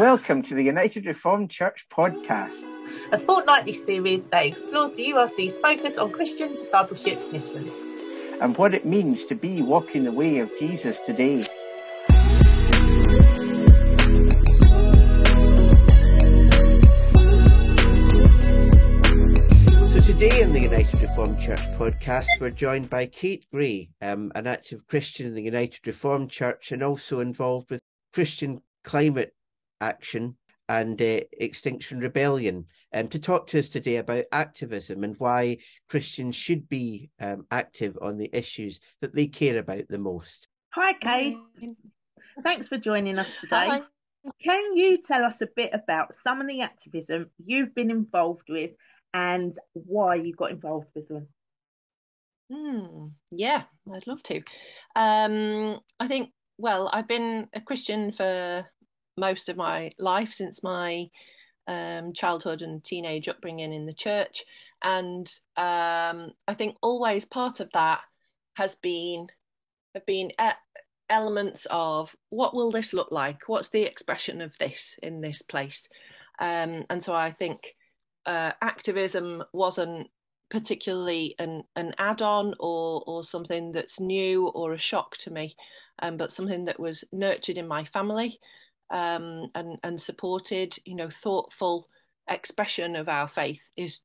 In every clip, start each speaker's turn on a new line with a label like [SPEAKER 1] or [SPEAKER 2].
[SPEAKER 1] Welcome to the United Reformed Church podcast,
[SPEAKER 2] a fortnightly series that explores the URC's focus on Christian discipleship mission
[SPEAKER 1] and what it means to be walking the way of Jesus today. So today in the United Reformed Church podcast, we're joined by Kate Gray, um, an active Christian in the United Reformed Church and also involved with Christian climate action and uh, Extinction Rebellion um, to talk to us today about activism and why Christians should be um, active on the issues that they care about the most.
[SPEAKER 2] Hi, Kate. Thanks for joining us today. Hi. Can you tell us a bit about some of the activism you've been involved with and why you got involved with them?
[SPEAKER 3] Hmm. yeah, I'd love to. Um, I think, well, I've been a Christian for most of my life since my um, childhood and teenage upbringing in the church. And um, I think always part of that has been have been elements of what will this look like? What's the expression of this in this place? Um, and so I think uh, activism wasn't particularly an, an add-on or or something that's new or a shock to me, um, but something that was nurtured in my family um, and and supported, you know, thoughtful expression of our faith is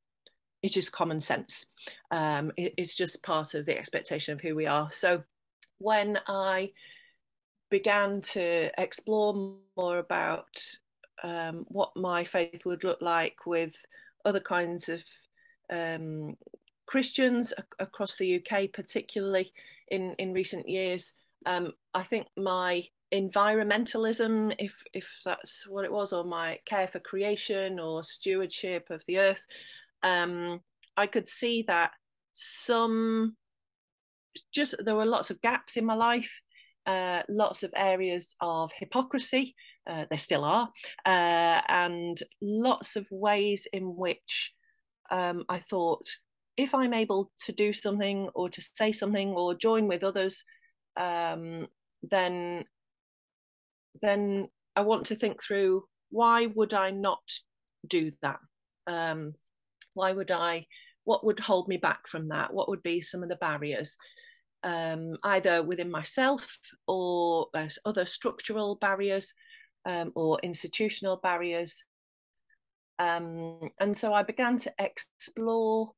[SPEAKER 3] is just common sense. Um, it, it's just part of the expectation of who we are. So when I began to explore more about um, what my faith would look like with other kinds of um, Christians across the UK, particularly in in recent years, um, I think my environmentalism, if if that's what it was, or my care for creation or stewardship of the earth, um, I could see that some just there were lots of gaps in my life, uh, lots of areas of hypocrisy. Uh, there still are, uh, and lots of ways in which um, I thought if I'm able to do something or to say something or join with others, um, then then I want to think through why would I not do that? Um, why would I? What would hold me back from that? What would be some of the barriers, um, either within myself or uh, other structural barriers um, or institutional barriers? Um, and so I began to explore.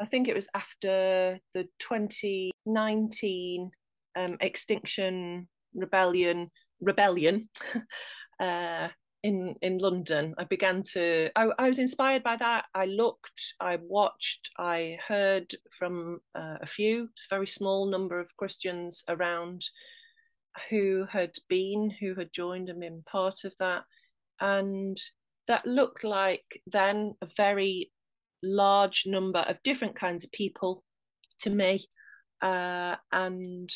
[SPEAKER 3] I think it was after the 2019 um, Extinction Rebellion rebellion uh, in in London. I began to. I, I, was inspired by that. I looked, I watched, I heard from uh, a few, a very small number of Christians around who had been, who had joined and been part of that, and that looked like then a very large number of different kinds of people to me, uh, and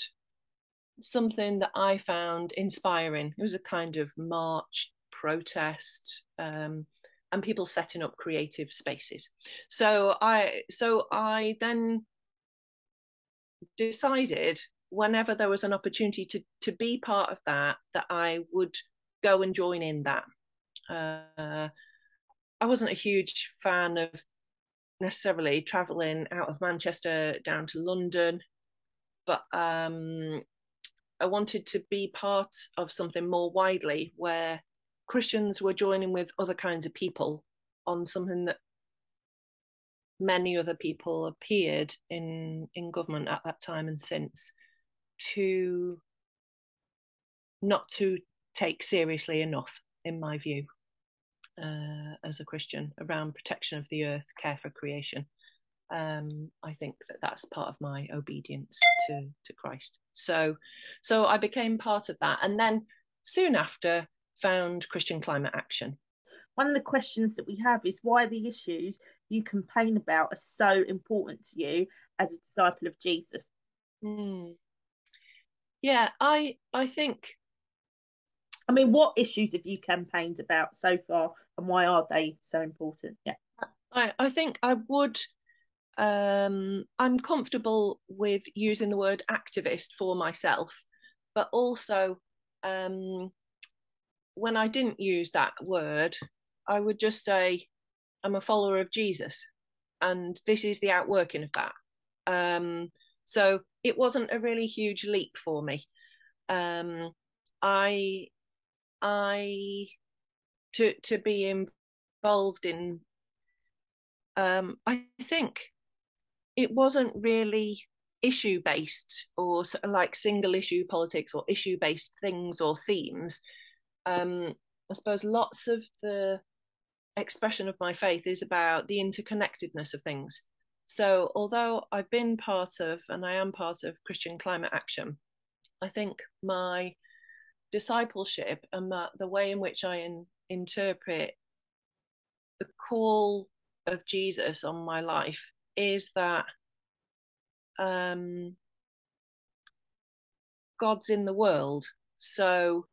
[SPEAKER 3] something that I found inspiring. It was a kind of march protest um, and people setting up creative spaces. So I so I then decided whenever there was an opportunity to to be part of that that I would go and join in that. Uh, I wasn't a huge fan of necessarily traveling out of Manchester down to London, but um, I wanted to be part of something more widely where Christians were joining with other kinds of people on something that many other people appeared in in government at that time and since to not to take seriously enough in my view uh, as a christian around protection of the earth care for creation um, I think that that's part of my obedience to to Christ. So, so I became part of that, and then soon after found Christian Climate Action.
[SPEAKER 2] One of the questions that we have is why the issues you campaign about are so important to you as a disciple of Jesus.
[SPEAKER 3] Hmm. Yeah, I I think.
[SPEAKER 2] I mean, what issues have you campaigned about so far, and why are they so important? Yeah,
[SPEAKER 3] I I think I would um, I'm comfortable with using the word activist for myself, but also um, when I didn't use that word, I would just say, I'm a follower of Jesus, and this is the outworking of that. Um, so it wasn't a really huge leap for me. Um, I, I, to to be involved in. Um, I think it wasn't really issue based or like single issue politics or issue based things or themes. Um, I suppose lots of the expression of my faith is about the interconnectedness of things. So, although I've been part of and I am part of Christian Climate Action, I think my discipleship and my, the way in which I in, interpret the call of Jesus on my life is that um, God's in the world. So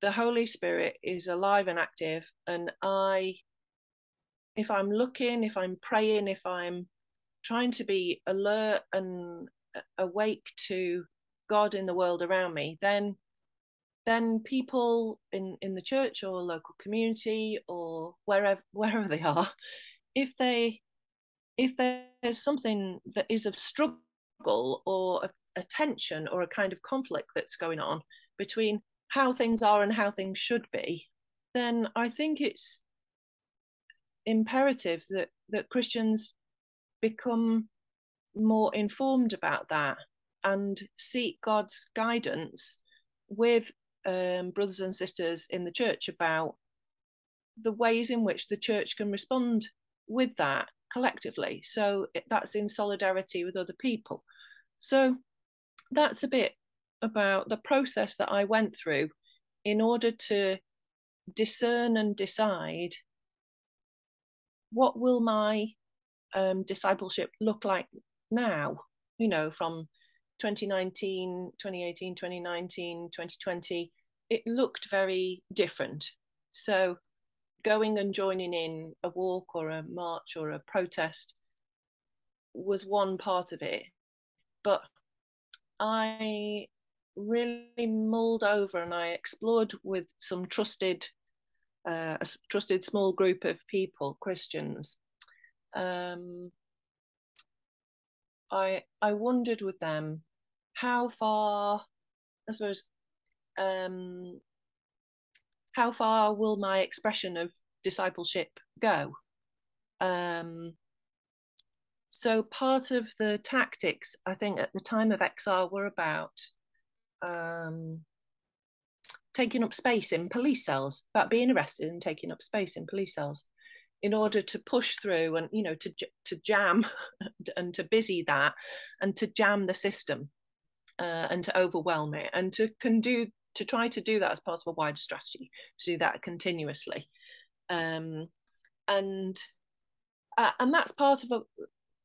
[SPEAKER 3] the Holy Spirit is alive and active, and I, if I'm looking, if I'm praying, if I'm trying to be alert and awake to God in the world around me, then then people in in the church or local community or wherever wherever they are, if they if there's something that is of struggle or a, tension or a kind of conflict that's going on between how things are and how things should be, then I think it's imperative that that Christians become more informed about that and seek God's guidance with um, brothers and sisters in the church about the ways in which the church can respond with that collectively. So that's in solidarity with other people. So that's a bit about the process that I went through in order to discern and decide what will my um, discipleship look like now, you know, from 2019, 2018, 2019, 2020, it looked very different. So going and joining in a walk or a march or a protest was one part of it. But I really mulled over and I explored with some trusted, uh, a trusted small group of people, Christians. Um, I I wondered with them how far, I suppose, um, how far will my expression of discipleship go? Um, so part of the tactics, I think, at the time of XR were about um, taking up space in police cells, about being arrested and taking up space in police cells, in order to push through and you know to to jam and to busy that and to jam the system uh, and to overwhelm it and to can do to try to do that as part of a wider strategy to do that continuously. Um, and uh, and that's part of a,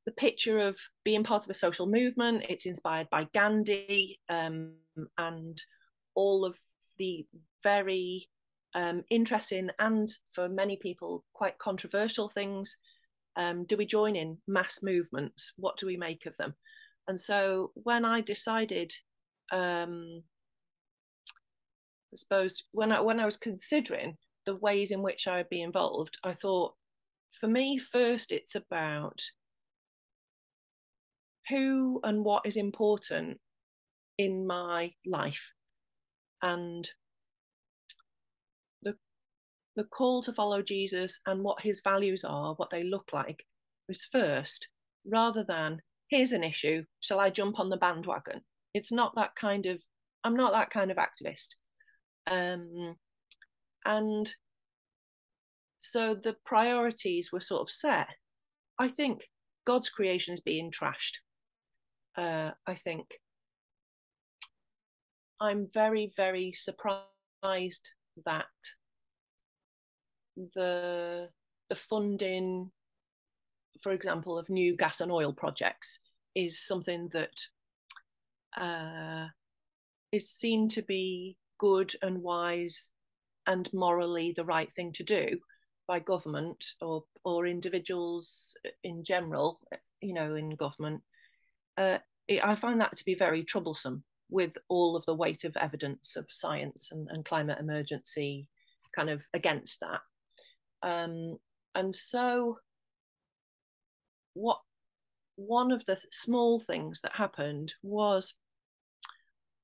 [SPEAKER 3] the picture of being part of a social movement. It's inspired by gandhi um, and all of the very um, interesting and for many people quite controversial things. Um, do we join in mass movements? What do we make of them? And so when i decided um, suppose when I when I was considering the ways in which I would be involved, I thought, for me, first it's about who and what is important in my life, and the the call to follow Jesus and what his values are, what they look like, was first, rather than here's an issue, shall I jump on the bandwagon? It's not that kind of I'm not that kind of activist. Um, and so the priorities were sort of set. I think God's creation is being trashed. Uh, I think I'm very, very surprised that the the funding, for example, of new gas and oil projects is something that uh, is seen to be good and wise and morally the right thing to do by government or or individuals in general, you know, in government, uh, I find that to be very troublesome with all of the weight of evidence of science and, and climate emergency kind of against that. Um, and so, what one of the small things that happened was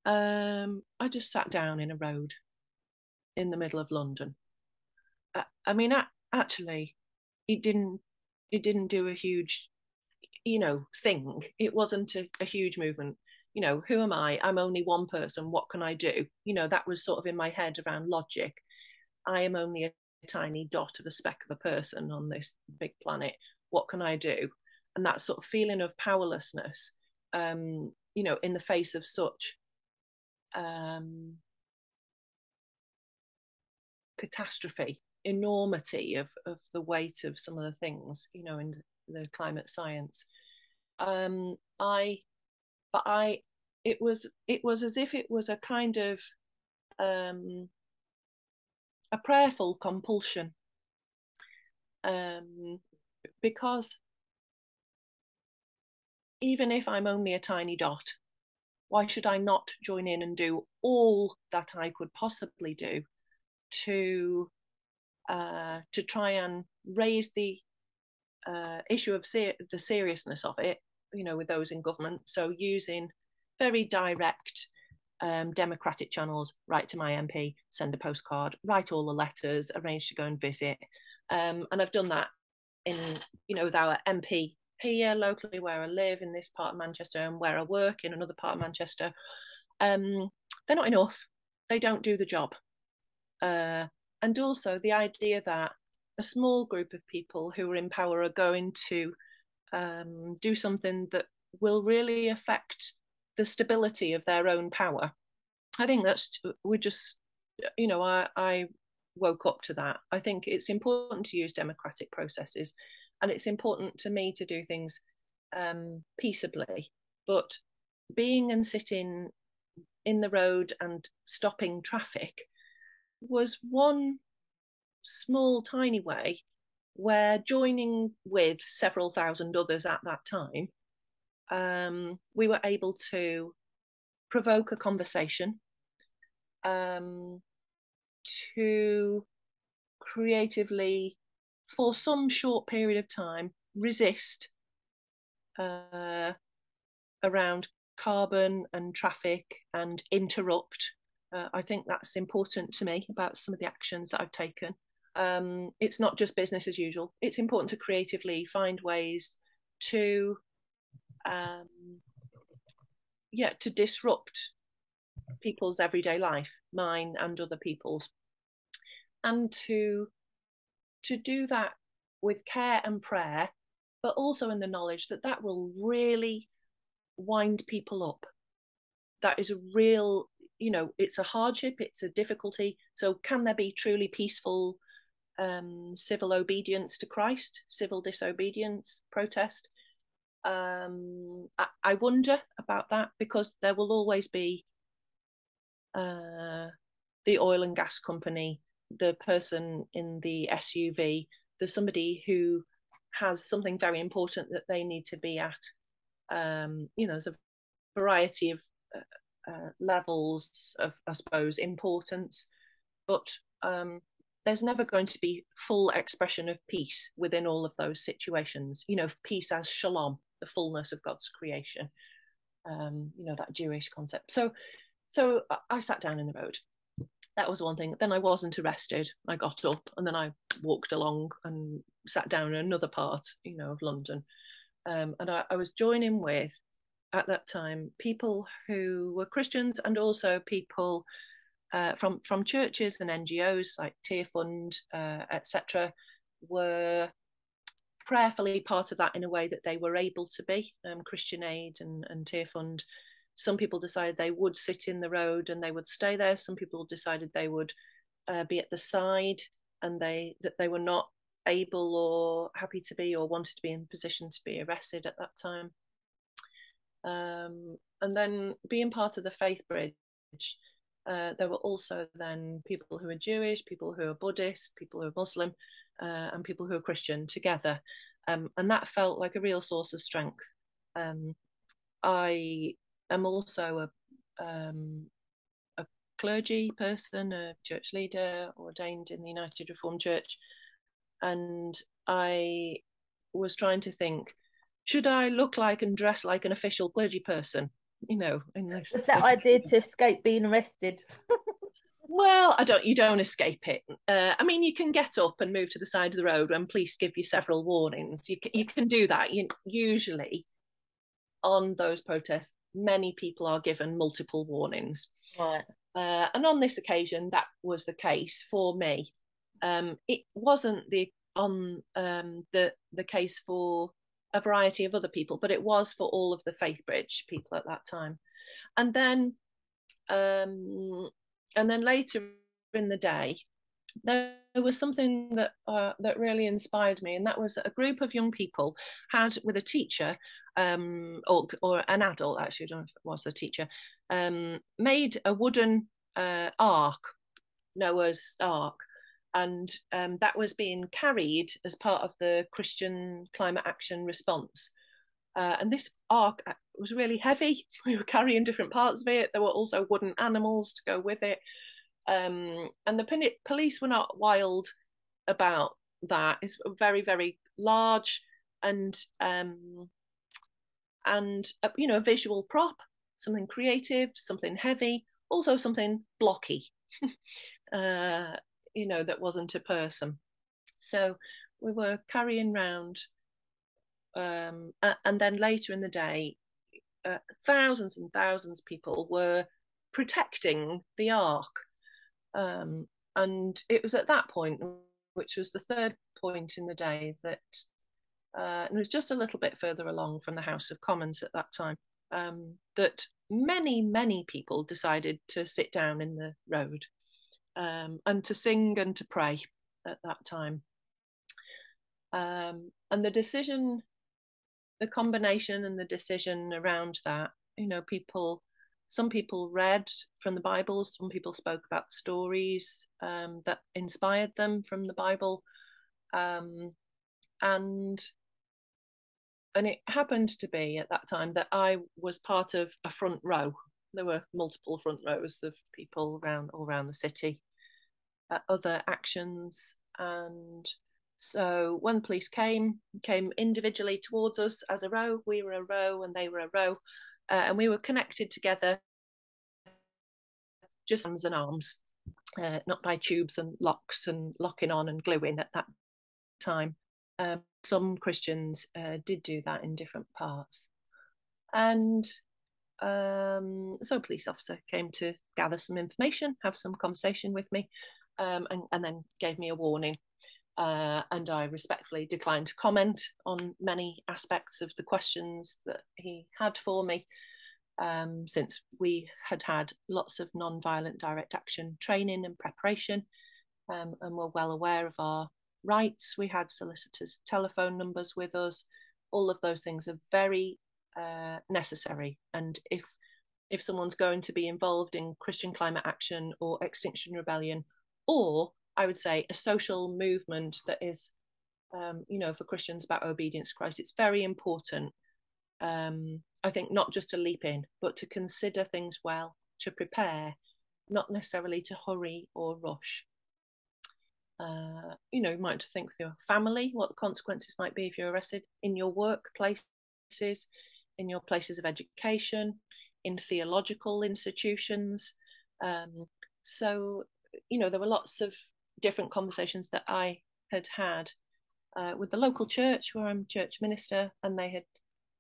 [SPEAKER 3] um, I just sat down in a road in the middle of London. I, I mean, actually, it didn't it didn't do a huge, you know, thing. It wasn't a, a huge movement. You know, who am I? I'm only one person. What can I do? You know, that was sort of in my head around logic. I am only a tiny dot of a speck of a person on this big planet. What can I do? And that sort of feeling of powerlessness, um, you know, in the face of such um, catastrophe, enormity of, of the weight of some of the things, you know, in the climate science. Um, I, but I, it was, it was as if it was a kind of, um, a prayerful compulsion. Um, because even if I'm only a tiny dot, why should I not join in and do all that I could possibly do to uh, to try and raise the uh, issue of ser- the seriousness of it, you know, with those in government. So using very direct um, democratic channels, write to my MP, send a postcard, write all the letters, arrange to go and visit, um, and I've done that in you know with our MP here locally where I live in this part of Manchester and where I work in another part of Manchester, um, they're not enough. They don't do the job. Uh, and also the idea that a small group of people who are in power are going to um, do something that will really affect the stability of their own power. I think that's we just you know I I woke up to that. I think it's important to use democratic processes and it's important to me to do things um, peaceably. But being and sitting in the road and stopping traffic was one small, tiny way where joining with several thousand others at that time, um, we were able to provoke a conversation, um, to creatively for some short period of time resist uh, around carbon and traffic and interrupt. Uh, I think that's important to me about some of the actions that I've taken. Um, it's not just business as usual. It's important to creatively find ways to, um, yeah, to disrupt people's everyday life, mine and other people's, and to to do that with care and prayer, but also in the knowledge that that will really wind people up. That is a real, you know, it's a hardship, it's a difficulty. So, can there be truly peaceful um, civil obedience to Christ, civil disobedience, protest? Um, I, I wonder about that because there will always be uh, the oil and gas company the person in the SUV, there's somebody who has something very important that they need to be at. Um, you know, there's a variety of uh, uh, levels of, I suppose, importance, but um, there's never going to be full expression of peace within all of those situations. You know, peace as shalom, the fullness of God's creation. Um, you know that Jewish concept. So, so I sat down in the road that was one thing. Then I wasn't arrested. I got up and then I walked along and sat down in another part, you know, of London. Um, and I, I, was joining with, at that time, people who were Christians and also people uh, from from churches and NGOs like Tearfund, uh, etc., were prayerfully part of that in a way that they were able to be. Um, Christian Aid and, and Tearfund some people decided they would sit in the road and they would stay there. Some people decided they would uh, be at the side and they that they were not able or happy to be or wanted to be in position to be arrested at that time. Um, and then being part of the Faith Bridge, uh, there were also then people who are Jewish, people who are Buddhist, people who are Muslim, uh, and people who are Christian together. Um, and that felt like a real source of strength. Um, I am also a um, a clergy person, a church leader ordained in the United Reformed Church, and I was trying to think, should I look like and dress like an official clergy person? You know, in this.
[SPEAKER 2] Was that idea to escape being arrested?
[SPEAKER 3] well, I don't. You don't escape it. Uh, I mean, you can get up and move to the side of the road when police give you several warnings. You can, you can do that. You, usually, on those protests, many people are given multiple warnings.
[SPEAKER 2] Right.
[SPEAKER 3] Uh, and on this occasion, that was the case for me. Um, it wasn't the on um, the the case for a variety of other people, but it was for all of the Faithbridge people at that time. And then, um, and then later in the day, there was something that uh, that really inspired me, and that was that a group of young people had, with a teacher, um, or or an adult actually, I don't know if it was the teacher, um, made a wooden uh, ark, Noah's Ark, and um, that was being carried as part of the Christian climate action response. Uh, and this ark uh, was really heavy. We were carrying different parts of it. There were also wooden animals to go with it. Um, and the police were not wild about that. It's very, very large and um, and uh, you know a visual prop, something creative, something heavy, also something blocky. uh, you know, that wasn't a person. So we were carrying round, um, and then later in the day, uh, thousands and thousands of people were protecting the ark. Um, and it was at that point, which was the third point in the day, that uh, and it was just a little bit further along from the House of Commons at that time, um, that many, many people decided to sit down in the road um, and to sing and to pray at that time. Um, and the decision, the combination and the decision around that, you know, people, some people read from the Bible, some people spoke about stories um, that inspired them from the Bible. Um, and and it happened to be at that time that I was part of a front row. There were multiple front rows of people around all around the city at other actions and so when police came came individually towards us as a row. We were a row and they were a row uh, and we were connected together just arms and arms uh, not by tubes and locks and locking on and gluing at that time um, some christians uh, did do that in different parts and um, so a police officer came to gather some information, have some conversation with me, um, and, and, then gave me a warning. Uh, and I respectfully declined to comment on many aspects of the questions that he had for me, um, since we had had lots of non-violent direct action training and preparation, um, and were well aware of our rights. We had solicitors' telephone numbers with us. All of those things are very uh, necessary. And if if someone's going to be involved in Christian climate action or Extinction Rebellion, or I would say a social movement that is, um, you know, for Christians about obedience to Christ, it's very important. Um, I think not just to leap in, but to consider things well, to prepare, not necessarily to hurry or rush. Uh, you know, you might think with your family what the consequences might be if you're arrested in your workplaces, in your places of education, in theological institutions. Um, so, you know, there were lots of different conversations that I had had uh, with the local church where I'm church minister, and they had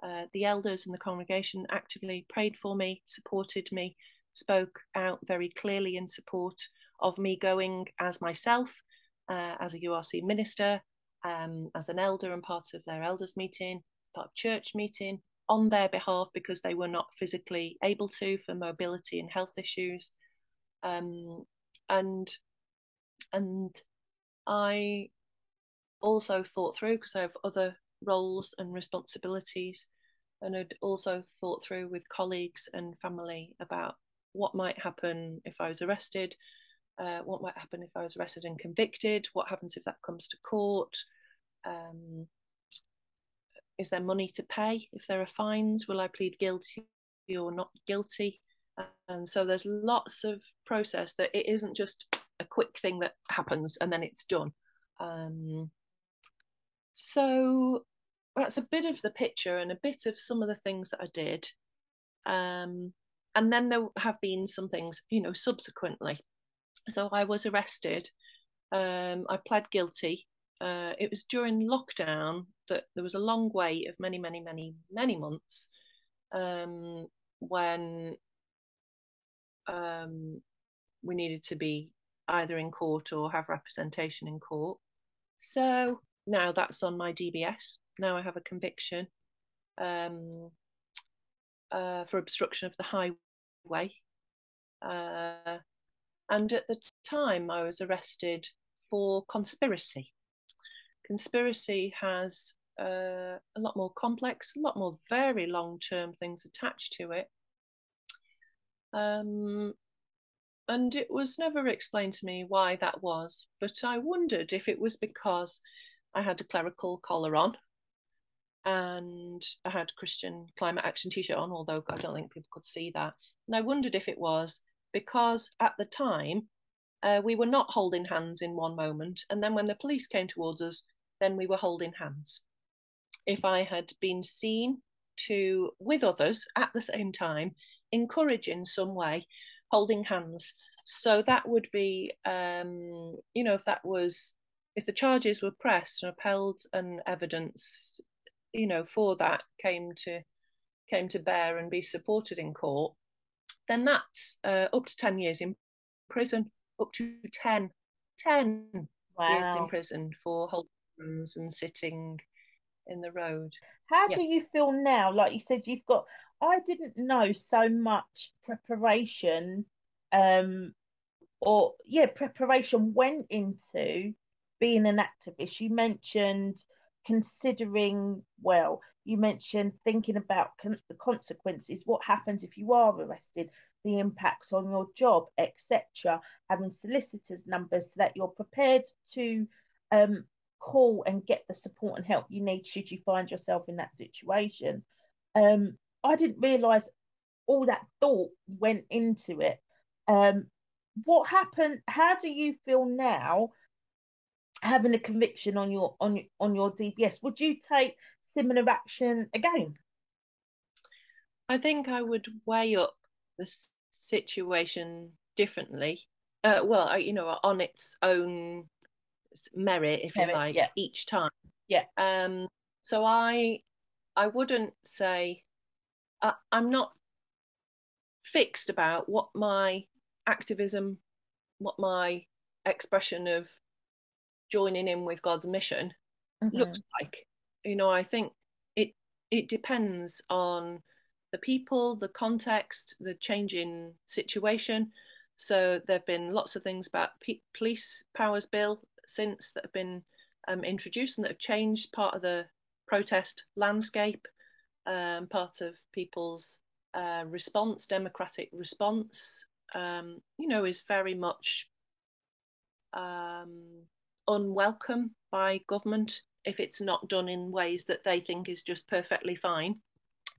[SPEAKER 3] uh, the elders in the congregation actively prayed for me, supported me, spoke out very clearly in support of me going as myself, uh, as a URC minister, um, as an elder and part of their elders meeting, part of church meeting, on their behalf because they were not physically able to for mobility and health issues. Um, and and I also thought through because I have other roles and responsibilities, and had also thought through with colleagues and family about what might happen if I was arrested, uh, what might happen if I was arrested and convicted, what happens if that comes to court, um, is there money to pay if there are fines? Will I plead guilty or not guilty? and so there's lots of process that it isn't just a quick thing that happens and then it's done um, so that's a bit of the picture and a bit of some of the things that i did um, and then there have been some things you know subsequently so i was arrested um, i pled guilty uh, it was during lockdown that there was a long wait of many many many many months um, when um, we needed to be either in court or have representation in court. So now that's on my DBS. Now I have a conviction um, uh, for obstruction of the highway. Uh, and at the time, I was arrested for conspiracy. Conspiracy has uh, a lot more complex, a lot more very long term things attached to it. Um, and it was never explained to me why that was, but I wondered if it was because I had a clerical collar on and I had Christian climate action t shirt on, although I don't think people could see that. And I wondered if it was because at the time uh, we were not holding hands in one moment, and then when the police came towards us, then we were holding hands. If I had been seen to with others at the same time encourage in some way holding hands. So that would be, um, you know, if that was, if the charges were pressed and upheld and evidence, you know, for that came to came to bear and be supported in court, then that's uh, up to 10 years in prison, up to 10, 10 wow. years in prison for holding and sitting in the road.
[SPEAKER 2] How yeah. do you feel now? Like you said, you've got I didn't know so much preparation, um, or yeah, preparation went into being an activist. You mentioned considering well. You mentioned thinking about con- the consequences. What happens if you are arrested? The impact on your job, etc. Having solicitors' numbers so that you're prepared to um, call and get the support and help you need should you find yourself in that situation. Um, I didn't realise all that thought went into it. Um, what happened? How do you feel now, having a conviction on your on on your DBS? Would you take similar action again?
[SPEAKER 3] I think I would weigh up the situation differently. Uh, well, you know, on its own merit, if merit, you like, yeah. each time.
[SPEAKER 2] Yeah.
[SPEAKER 3] Um. So I, I wouldn't say I, I'm not fixed about what my activism, what my expression of joining in with God's mission mm-hmm. looks like. You know, I think it it depends on the people, the context, the changing situation. So there have been lots of things about P- police powers bill since that have been um, introduced and that have changed part of the protest landscape um, part of people's uh, response, democratic response, um, you know, is very much um, unwelcome by government if it's not done in ways that they think is just perfectly fine.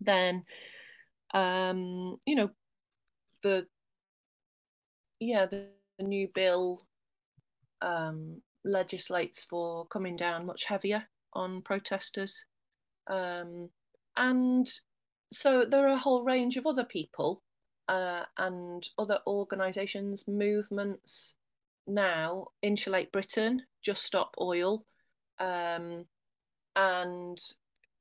[SPEAKER 3] Then, um, you know, the yeah, the, the new bill um, legislates for coming down much heavier on protesters. Um, and so there are a whole range of other people uh, and other organisations, movements now, Insulate Britain, Just Stop Oil, um, and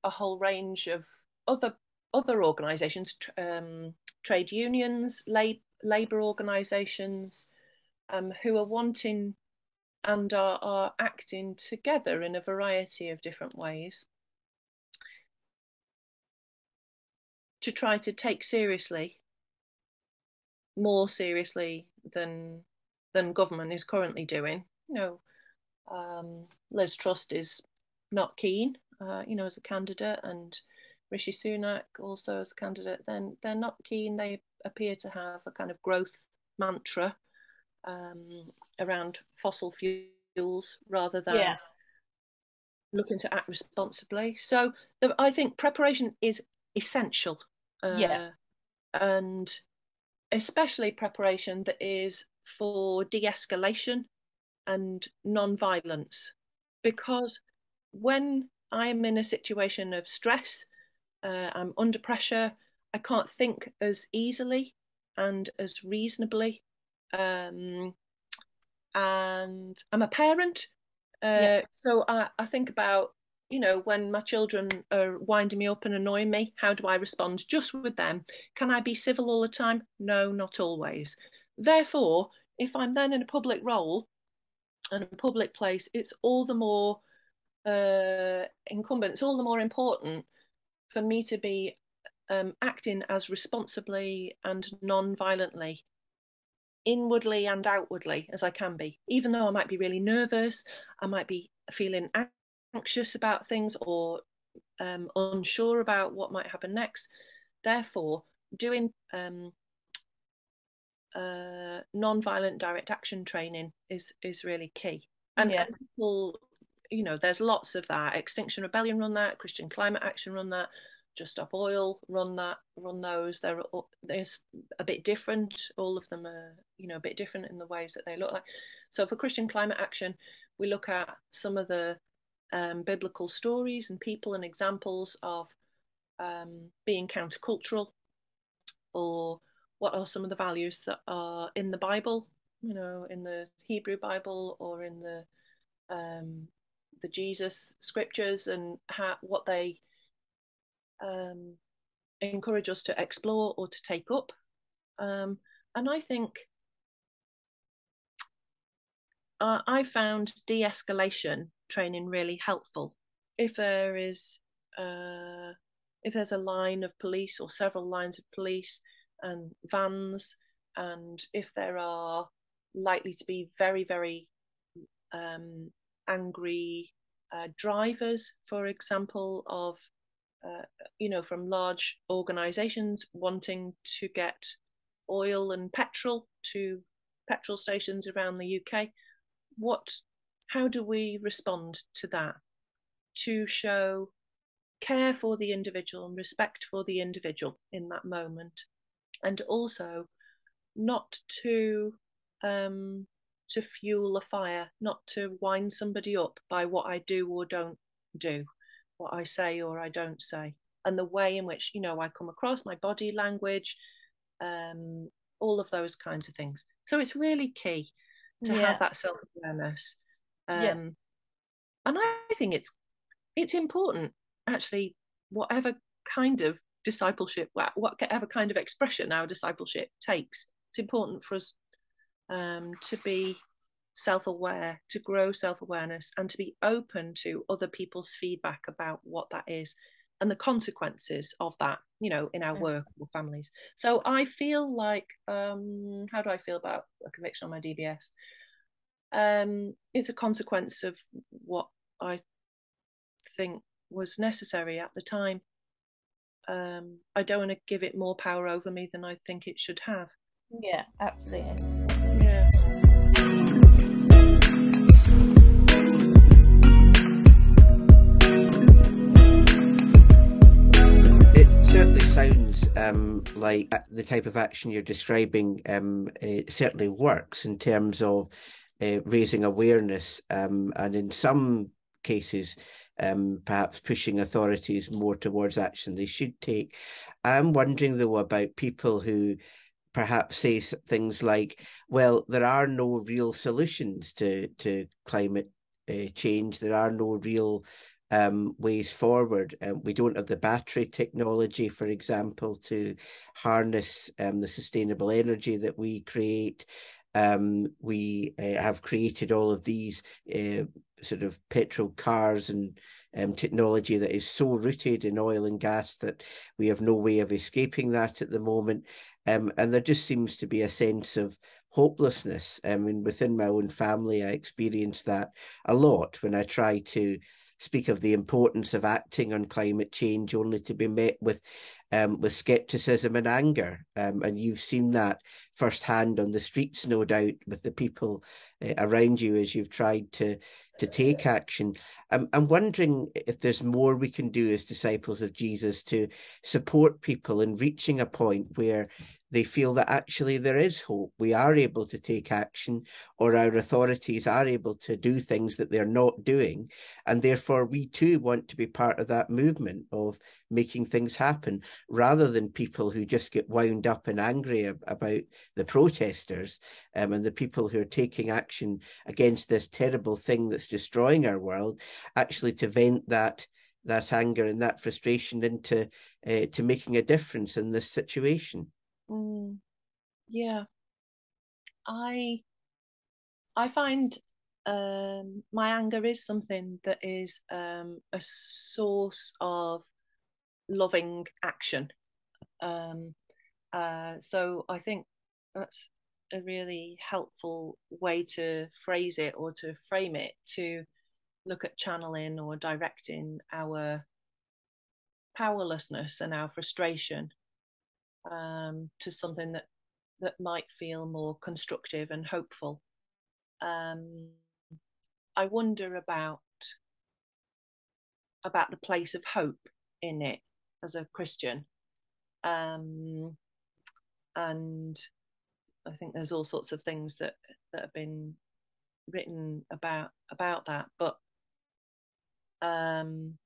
[SPEAKER 3] a whole range of other other organisations, um, trade unions, lab, labour organisations, um, who are wanting and are, are acting together in a variety of different ways to try to take seriously more seriously than than government is currently doing. You know, um, Liz Truss is not keen, uh, you know, as a candidate, and Rishi Sunak also as a candidate. Then they're not keen. They appear to have a kind of growth mantra um, around fossil fuels rather than yeah. looking to act responsibly. So I think preparation is essential
[SPEAKER 2] uh, yeah.
[SPEAKER 3] And especially preparation that is for de-escalation and non-violence because when i'm in a situation of stress uh, i'm under pressure i can't think as easily and as reasonably um, and i'm a parent uh, yeah. so I, I think about you know, when my children are winding me up and annoying me, how do I respond just with them? Can I be civil all the time? No, not always. Therefore, if I'm then in a public role and a public place, it's all the more uh, incumbent, it's all the more important for me to be um, acting as responsibly and non violently, inwardly and outwardly as I can be. Even though I might be really nervous, I might be feeling anxious about things or um, unsure about what might happen next. Therefore, doing um, uh, non-violent direct action training is is really key. And, yeah. people, you know, there's lots of that. Extinction Rebellion run that. Christian Climate Action run that. Just Stop Oil run that. Run those. They're there's a bit different. All of them are, you know, a bit different in the ways that they look like. So for Christian Climate Action, we look at some of the um, biblical stories and people and examples of um, being countercultural or what are some of the values that are in the Bible, you know, in the Hebrew Bible or in the um, the Jesus scriptures and how, what they um, encourage us to explore or to take up. Um, and I think uh, I found de escalation training really helpful. If there is uh, if there's a line of police or several lines of police and vans, and if there are likely to be very very um, angry uh, drivers, for example, of uh, you know from large organisations wanting to get oil and petrol to petrol stations around the UK. What how do we respond to that to show care for the individual and respect for the individual in that moment and also not to um, to fuel a fire not to wind somebody up by what i do or don't do what i say or i don't say and the way in which you know i come across my body language um, all of those kinds of things so it's really key to yeah. have that self-awareness um, yeah. And I think it's it's important actually, whatever kind of discipleship, whatever kind of expression our discipleship takes, it's important for us um, to be self-aware, to grow self-awareness, and to be open to other people's feedback about what that is and the consequences of that you know in our work or families. So i feel like um how do i feel about a conviction on my dbs um, it's a consequence of what I think was necessary at the time. Um, I don't want to give it more power over me than I think it should have.
[SPEAKER 2] Yeah, absolutely.
[SPEAKER 3] Yeah.
[SPEAKER 1] It certainly sounds um, like the type of action you're describing um, it certainly works in terms of uh, raising awareness, um, and in some cases, um, perhaps pushing authorities more towards action they should take. I'm wondering though about people who perhaps say things like, "Well, there are no real solutions to to climate uh, change. There are no real um, ways forward. Um, we don't have the battery technology, for example, to harness um, the sustainable energy that we create. Um, we uh, have created all of these uh, sort of petrol cars and um, technology that is so rooted in oil and gas that we have no way of escaping that at the moment. Um, and there just seems to be a sense of hopelessness. I mean, within my own family, I experience that a lot when I try to speak of the importance of acting on climate change, only to be met with um, with skepticism and anger. Um, and you've seen that firsthand on the streets, no doubt, with the people uh, around you as you've tried to to take action. I'm, I'm wondering if there's more we can do as disciples of Jesus to support people in reaching a point where they feel that actually there is hope. We are able to take action, or our authorities are able to do things that they're not doing. And therefore, we too want to be part of that movement of making things happen rather than people who just get wound up and angry about the protesters um, and the people who are taking action against this terrible thing that's destroying our world, actually to vent that that anger and that frustration into uh, to making a difference in this situation.
[SPEAKER 3] Mm, yeah, I I find um, my anger is something that is um, a source of loving action. Um, uh, so I think that's a really helpful way to phrase it or to frame it to look at channeling or directing our powerlessness and our frustration um, to something that that might feel more constructive and hopeful. Um, I wonder about about the place of hope in it as a Christian, um, and I think there's all sorts of things that that have been written about about that, but um,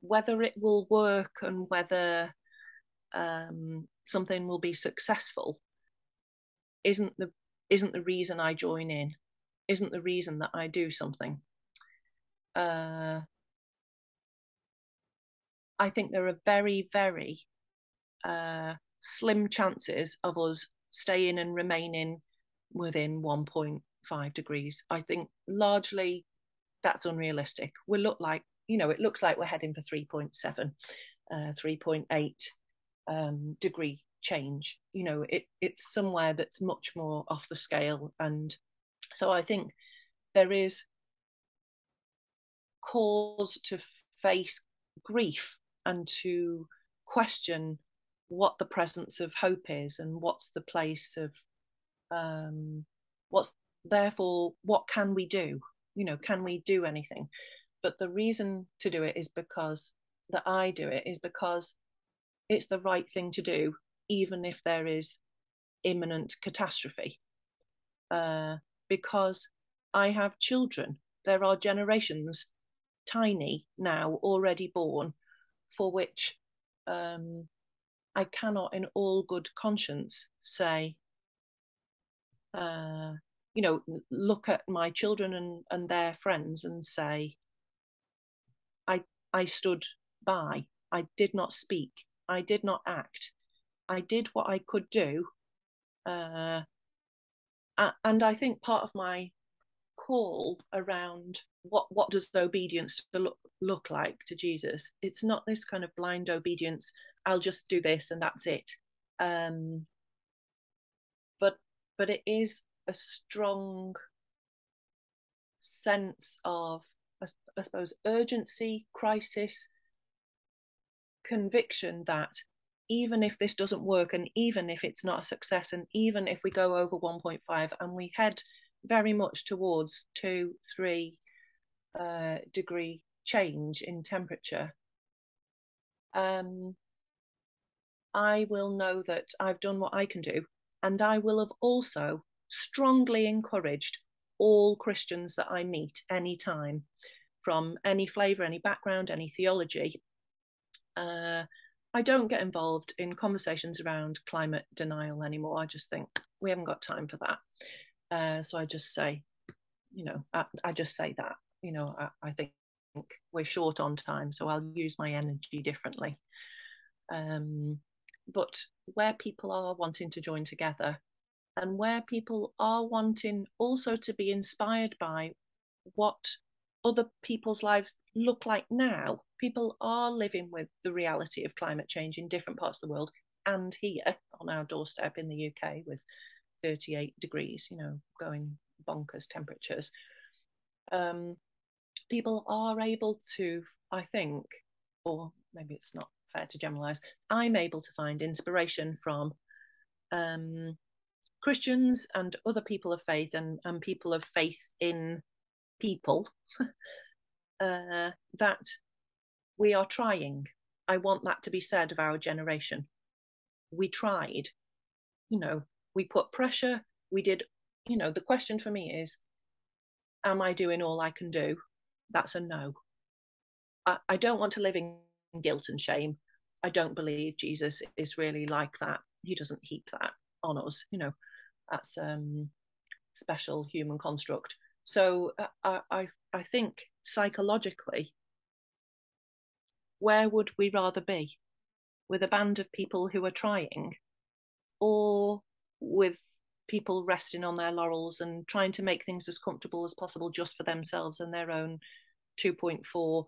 [SPEAKER 3] whether it will work and whether um, something will be successful isn't the isn't the reason I join in, isn't the reason that I do something. Uh, I think there are very, very uh, slim chances of us staying and remaining within 1.5 degrees. I think largely that's unrealistic. We look like, you know, it looks like we're heading for 3.7, uh, 3.8 um, degree change. You know, it it's somewhere that's much more off the scale, and so I think there is cause to face grief and to question what the presence of hope is and what's the place of um, what's therefore what can we do? You know can we do anything? But the reason to do it is because that i do it is because it's the right thing to do, even if there is imminent catastrophe. Uh, because I have children. There are generations, tiny now, already born, for which um, I cannot, in all good conscience, say, uh, you know, look at my children and, and their friends and say, I, I stood by, I did not speak, I did not act. I did what I could do. Uh, and I think part of my call around what what does obedience look look like to Jesus? It's not this kind of blind obedience. I'll just do this and that's it. Um, but but it is a strong sense of I, I suppose urgency, crisis, conviction that even if this doesn't work and even if it's not a success and even if we go over 1.5 and we head very much towards two three uh, degree change in temperature um, i will know that i've done what i can do. And i will have also strongly encouraged all christians that i meet any time from any flavor any background any theology uh, I don't get involved in conversations around climate denial anymore. I just think we haven't got time for that. Uh, so I just say, you know, I, I just say that, you know, I, I, think we're short on time, so I'll use my energy differently. Um, but where people are wanting to join together and where people are wanting also to be inspired by what other people's lives look like now. People are living with the reality of climate change in different parts of the world and here on our doorstep in the UK with 38 degrees, you know, going bonkers temperatures. Um, people are able to, I think, or maybe it's not fair to generalize, I'm able to find inspiration from um, Christians and other people of faith and, and people of faith in people uh, that we are trying. I want that to be said of our generation. we tried. You know, we put pressure. We did. You know, the question for me is, am I doing all I can do? That's a no. I, I don't want to live in guilt and shame. I don't believe Jesus is really like that. He doesn't heap that on us. You know, that's um special human construct. So uh, I, I, I think psychologically, where would we rather be? With a band of people who are trying, or with people resting on their laurels and trying to make things as comfortable as possible just for themselves and their own 2.4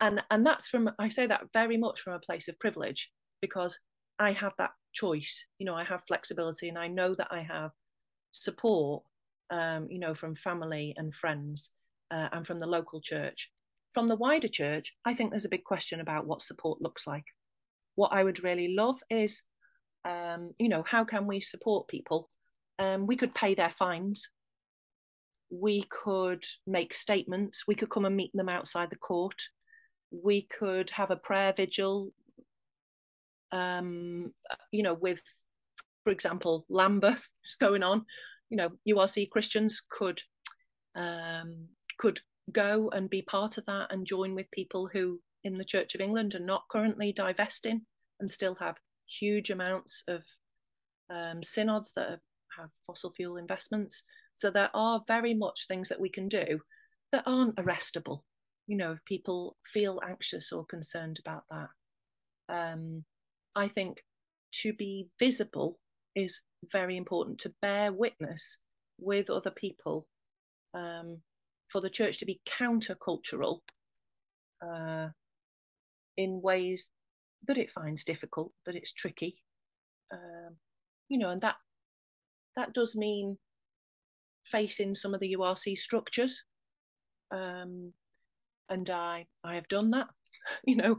[SPEAKER 3] and and that's from i say that very much from a place of privilege because i have that choice you know i have flexibility and i know that i have support, um, you know, from family and friends uh, and from the local church. From the wider church, I think there's a big question about what support looks like. What I would really love is, um, you know, how can we support people? Um, we could pay their fines. We could make statements. We could come and meet them outside the court. We could have a prayer vigil, um, you know, with for example, Lambeth is going on. You know, URC Christians could um, could go and be part of that and join with people who in the Church of England are not currently divesting and still have huge amounts of um, synods that have fossil fuel investments. So there are very much things that we can do that aren't arrestable. You know, if people feel anxious or concerned about that, um, I think to be visible is very important to bear witness with other people um, for the church to be countercultural uh, in ways that it finds difficult, that it's tricky, um, you know, and that that does mean facing some of the URC structures, um, and I I have done that, you know.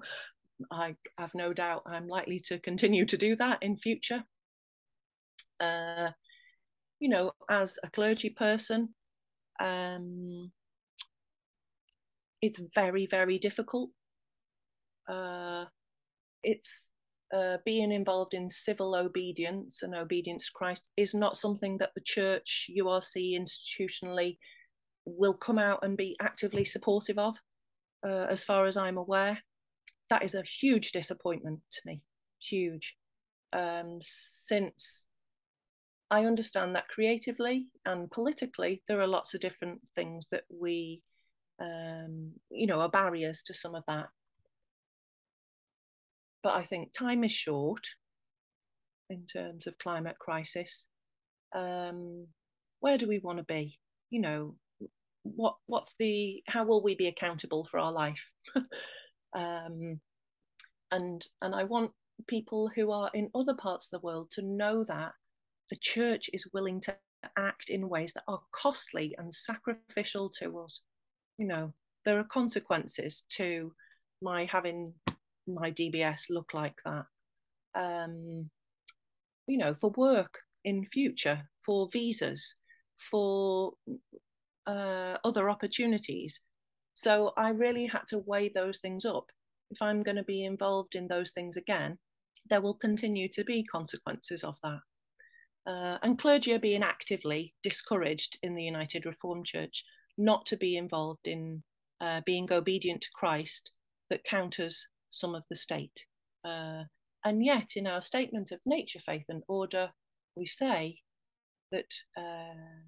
[SPEAKER 3] I have no doubt I'm likely to continue to do that in future uh, you know, as a clergy person, um, it's very, very difficult. Uh, it's uh, being involved in civil obedience and obedience to Christ is not something that the church, URC institutionally, will come out and be actively supportive of, uh, as far as I'm aware. That is a huge disappointment to me, huge. Um, since I understand that creatively and politically, there are lots of different things that we, um, you know, are barriers to some of that. But I think time is short in terms of climate crisis. Um, where do we want to be? You know, what what's the how will we be accountable for our life? um, and and I want people who are in other parts of the world to know that the church is willing to act in ways that are costly and sacrificial to us. You know, there are consequences to my having my DBS look like that. Um, you know, for work in future, for visas, for uh, other opportunities. So I really had to weigh those things up. If I'm going to be involved in those things again, there will continue to be consequences of that. Uh, and clergy are being actively discouraged in the United Reformed Church not to be involved in uh, being obedient to Christ that counters some of the state. Uh, and yet, in our statement of nature, faith, and order, we say that uh,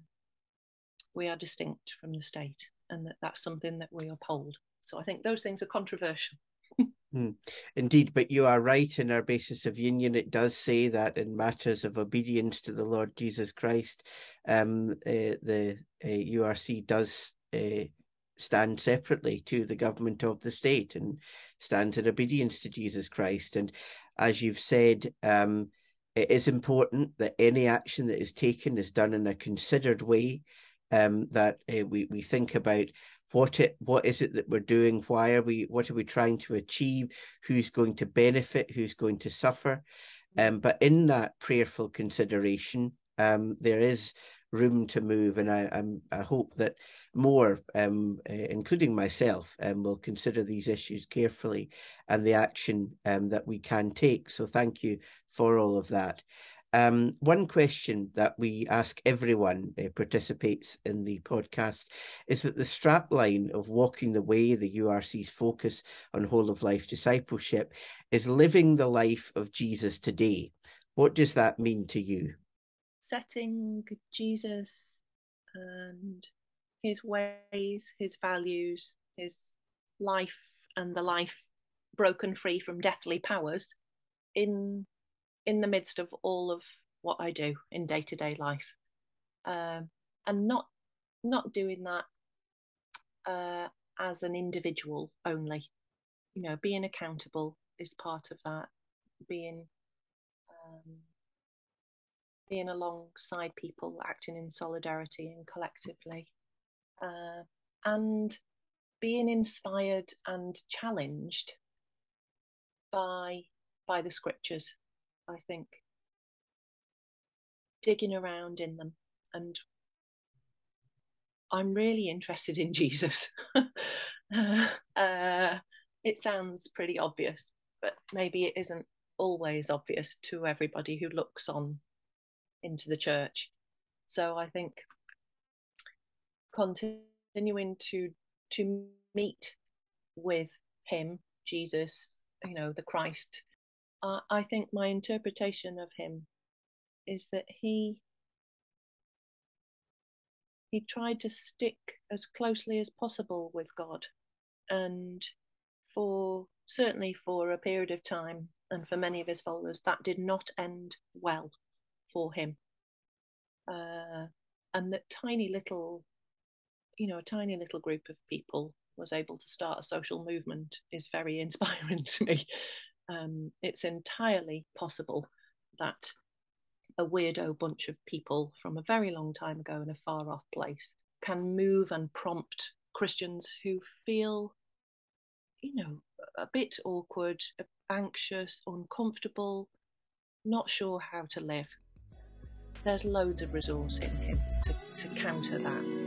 [SPEAKER 3] we are distinct from the state and that that's something that we uphold. So I think those things are controversial.
[SPEAKER 1] Mm, indeed, but you are right in our basis of union. It does say that in matters of obedience to the Lord Jesus Christ, um, uh, the uh, URC does uh, stand separately to the government of the state and stands in obedience to Jesus Christ. And as you've said, um, it is important that any action that is taken is done in a considered way. Um, that we we think about what it what is it that we're doing why are we what are we trying to achieve who's going to benefit who's going to suffer um, but in that prayerful consideration um, there is room to move, and I, I'm, I hope that more, um, uh, including myself, um, will consider these issues carefully and the action um, that we can take. So thank you for all of that. Um, one question that we ask everyone who participates in the podcast is that the strapline of Walking the Way, the URC's focus on whole of life discipleship, is living the life of Jesus today. What does that mean to you?
[SPEAKER 3] Setting Jesus and his ways, his values, his life, and the life broken free from deathly powers in in the midst of all of what I do in day to day life, um, and not not doing that uh, as an individual only. You know, being accountable is part of that. Being um, being alongside people, acting in solidarity and collectively, uh, and being inspired and challenged by by the scriptures I think, digging around in them. And I'm really interested in Jesus. uh, it sounds pretty obvious, but maybe it isn't always obvious to everybody who looks on into the church. So I think continuing to to meet with him, Jesus, you know, the Christ, uh, I think my interpretation of him is that he he tried to stick as closely as possible with God, and for certainly for a period of time, and for many of his followers, that did not end well for him. Uh, and that tiny little, you know, a tiny little group of people was able to start a social movement is very inspiring to me um, it's entirely possible that a weirdo bunch of people from a very long time ago in a far off place can move and prompt Christians who feel, you know, a bit awkward, anxious, uncomfortable, not sure how to live. There's loads of resource in him to, to counter that.